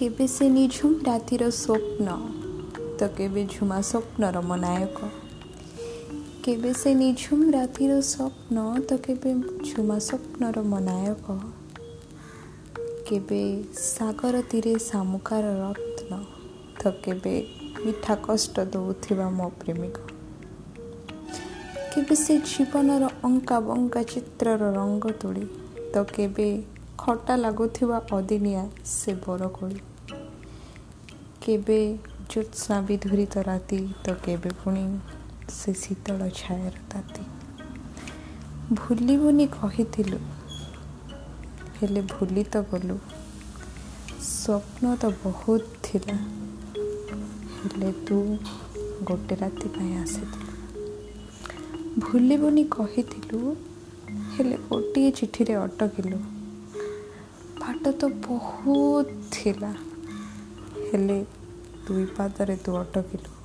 କେବେ ସେ ନିଝୁମ ରାତିର ସ୍ୱପ୍ନ? ତ କେବେ ଝୁମା ସ୍ୱପ୍ନର ମନାୟକ? କେବେ ସେ ନିଝୁମ ରାତିର ସ୍ୱପ୍ନ ତ କେବେ ଝୁମା ସ୍ୱପ୍ନର ମନାୟକ? କେବେ ସାଗର ତୀରେ ଶାମୁକାର ରତ୍ନ ତ କେବେ ମିଠା କଷ୍ଟ ଦେଉଥିବା ମୋ ପ୍ରେମିକ? କେବେ ସେ ଜୀବନର ଅଙ୍କା ବଙ୍କା ଚିତ୍ରର ରଙ୍ଗ ତୋଳି ତ କେବେ ଖଟା ଲାଗୁଥିବା ଅଦିନିଆ ସେ ବରକୋଳି। କେବେ ଜ୍ୟୋତ୍ସ୍ନା ବିଧୁରିତ ରାତି ତ କେବେ ପୁଣି ସେ ଶୀତଳ ଛାୟାର ତାତି। ଭୁଲିବୁନି କହିଥିଲୁ ହେଲେ ଭୁଲି ତ ଗଲୁ। ସ୍ୱପ୍ନ ତ ବହୁତ ଥିଲା ହେଲେ ତୁ ଗୋଟେ ରାତି ପାଇଁ ଆସିଥିଲୁ। ଭୁଲିବୁନି କହିଥିଲୁ ହେଲେ ଗୋଟିଏ ଚିଠିରେ ଅଟକିଲୁ। ବାଟ ତ ବହୁତ ଥିଲା। ହେଲେ ଦୁଇ ପାଦରେ ତୁ ଅଟକିଲୁ।